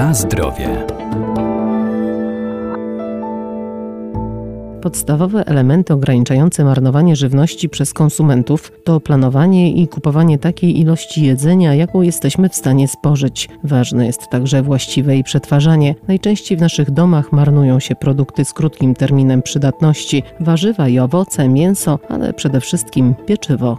Na zdrowie. Podstawowe elementy ograniczające marnowanie żywności przez konsumentów to planowanie i kupowanie takiej ilości jedzenia, jaką jesteśmy w stanie spożyć. Ważne jest także właściwe jej przetwarzanie. Najczęściej w naszych domach marnują się produkty z krótkim terminem przydatności: warzywa i owoce, mięso, ale przede wszystkim pieczywo.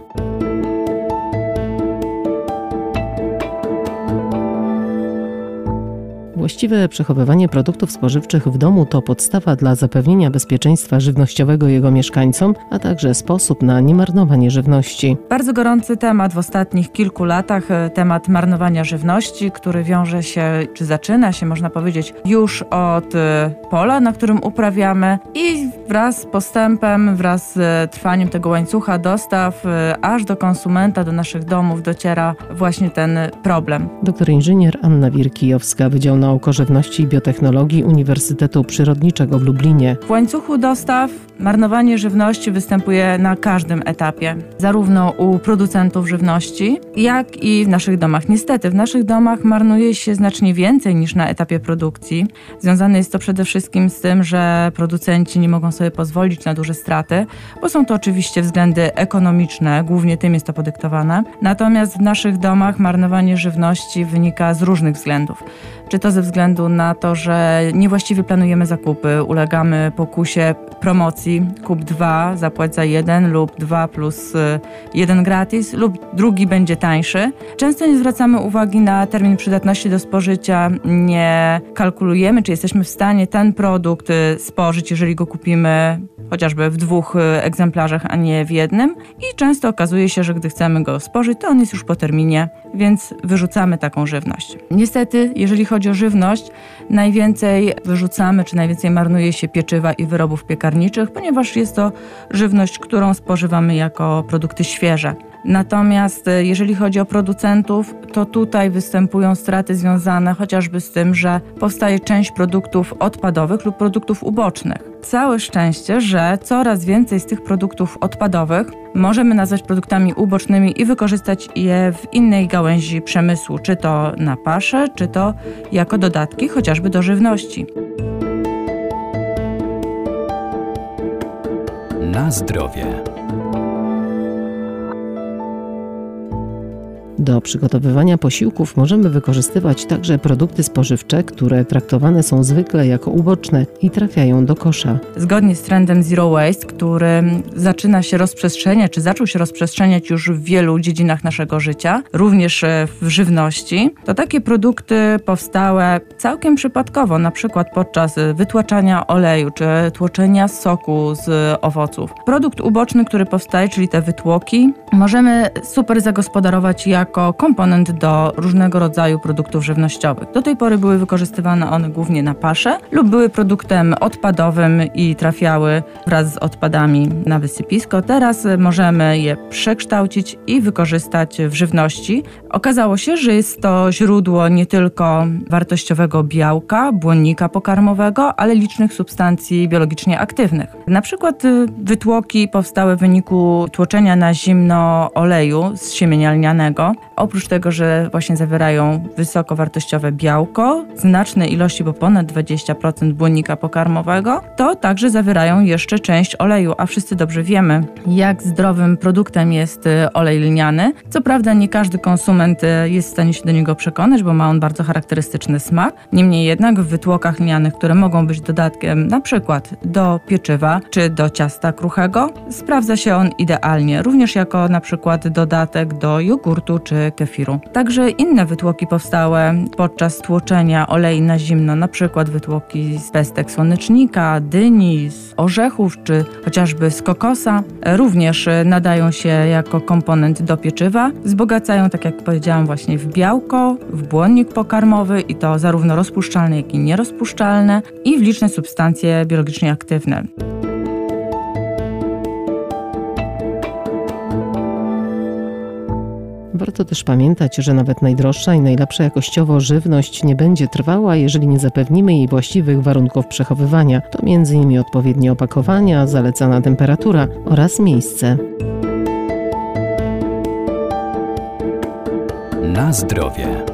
Właściwe przechowywanie produktów spożywczych w domu to podstawa dla zapewnienia bezpieczeństwa żywnościowego jego mieszkańcom, a także sposób na niemarnowanie żywności. Bardzo gorący temat w ostatnich kilku latach, e, temat marnowania żywności, który wiąże się, czy zaczyna się, można powiedzieć, już od e, pola, na którym uprawiamy i wraz z postępem, wraz z trwaniem tego łańcucha dostaw, e, aż do konsumenta, do naszych domów dociera właśnie ten problem. Doktor inżynier Anna Wirkijowska, Wydział Nauk Nauk o Żywności i Biotechnologii Uniwersytetu Przyrodniczego w Lublinie. W łańcuchu dostaw marnowanie żywności występuje na każdym etapie, zarówno u producentów żywności, jak i w naszych domach. Niestety, w naszych domach marnuje się znacznie więcej niż na etapie produkcji. Związane jest to przede wszystkim z tym, że producenci nie mogą sobie pozwolić na duże straty, bo są to oczywiście względy ekonomiczne, głównie tym jest to podyktowane. Natomiast w naszych domach marnowanie żywności wynika z różnych względów. Czy to ze względu na to, że niewłaściwie planujemy zakupy, ulegamy pokusie promocji, kup dwa, zapłać za jeden lub dwa plus y, jeden gratis lub drugi będzie tańszy. Często nie zwracamy uwagi na termin przydatności do spożycia, nie kalkulujemy, czy jesteśmy w stanie ten produkt y, spożyć, jeżeli go kupimy chociażby w dwóch y, egzemplarzach, a nie w jednym. I często okazuje się, że gdy chcemy go spożyć, to on jest już po terminie, więc wyrzucamy taką żywność. Niestety, jeżeli chodzi o żywność, najwięcej wyrzucamy, czy najwięcej marnuje się pieczywa i wyrobów piekarniczych, ponieważ jest to żywność, którą spożywamy jako produkty świeże. Natomiast e, jeżeli chodzi o producentów, to tutaj występują straty związane chociażby z tym, że powstaje część produktów odpadowych lub produktów ubocznych. Całe szczęście, że coraz więcej z tych produktów odpadowych możemy nazwać produktami ubocznymi i wykorzystać je w innej gałęzi przemysłu, czy to na paszę, czy to jako dodatki chociażby do żywności. Na zdrowie. Do przygotowywania posiłków możemy wykorzystywać także produkty spożywcze, które traktowane są zwykle jako uboczne i trafiają do kosza. Zgodnie z trendem Zero Waste, który zaczyna się rozprzestrzeniać, czy zaczął się rozprzestrzeniać już w wielu dziedzinach naszego życia, również e, w żywności, to takie produkty powstałe całkiem przypadkowo, na przykład podczas wytłaczania oleju czy tłoczenia soku z owoców. Produkt uboczny, który powstaje, czyli te wytłoki, możemy super zagospodarować jak jako komponent do różnego rodzaju produktów żywnościowych. Do tej pory były wykorzystywane one głównie na paszę lub były produktem odpadowym i trafiały wraz z odpadami na wysypisko. Teraz możemy je przekształcić i wykorzystać w żywności. Okazało się, że jest to źródło nie tylko wartościowego białka, błonnika pokarmowego, ale licznych substancji biologicznie aktywnych. Na przykład y, wytłoki powstałe w wyniku tłoczenia na zimno oleju z siemienia lnianego, Oprócz tego, że właśnie zawierają wysokowartościowe białko, znaczne ilości, bo ponad 20% błonnika pokarmowego, to także zawierają jeszcze część oleju, a wszyscy dobrze wiemy, jak zdrowym produktem jest y, olej lniany. Co prawda nie każdy konsument y, jest w stanie się do niego przekonać, bo ma on bardzo charakterystyczny smak. Niemniej jednak w wytłokach lnianych, które mogą być dodatkiem na przykład do pieczywa czy do ciasta kruchego, sprawdza się on idealnie, również jako na przykład dodatek do jogurtu czy kefiru. Także inne wytłoki powstałe podczas tłoczenia olei na zimno, na przykład wytłoki z pestek słonecznika, dyni, z orzechów czy chociażby z kokosa, również nadają się jako komponent do pieczywa. Wzbogacają, tak jak powiedziałam, właśnie w białko, w błonnik pokarmowy i to zarówno rozpuszczalne, jak i nierozpuszczalne i w liczne substancje biologicznie aktywne. Warto też pamiętać, że nawet najdroższa i najlepsza jakościowo żywność nie będzie trwała, jeżeli nie zapewnimy jej właściwych warunków przechowywania. To m.in. odpowiednie opakowania, zalecana temperatura oraz miejsce. Na zdrowie.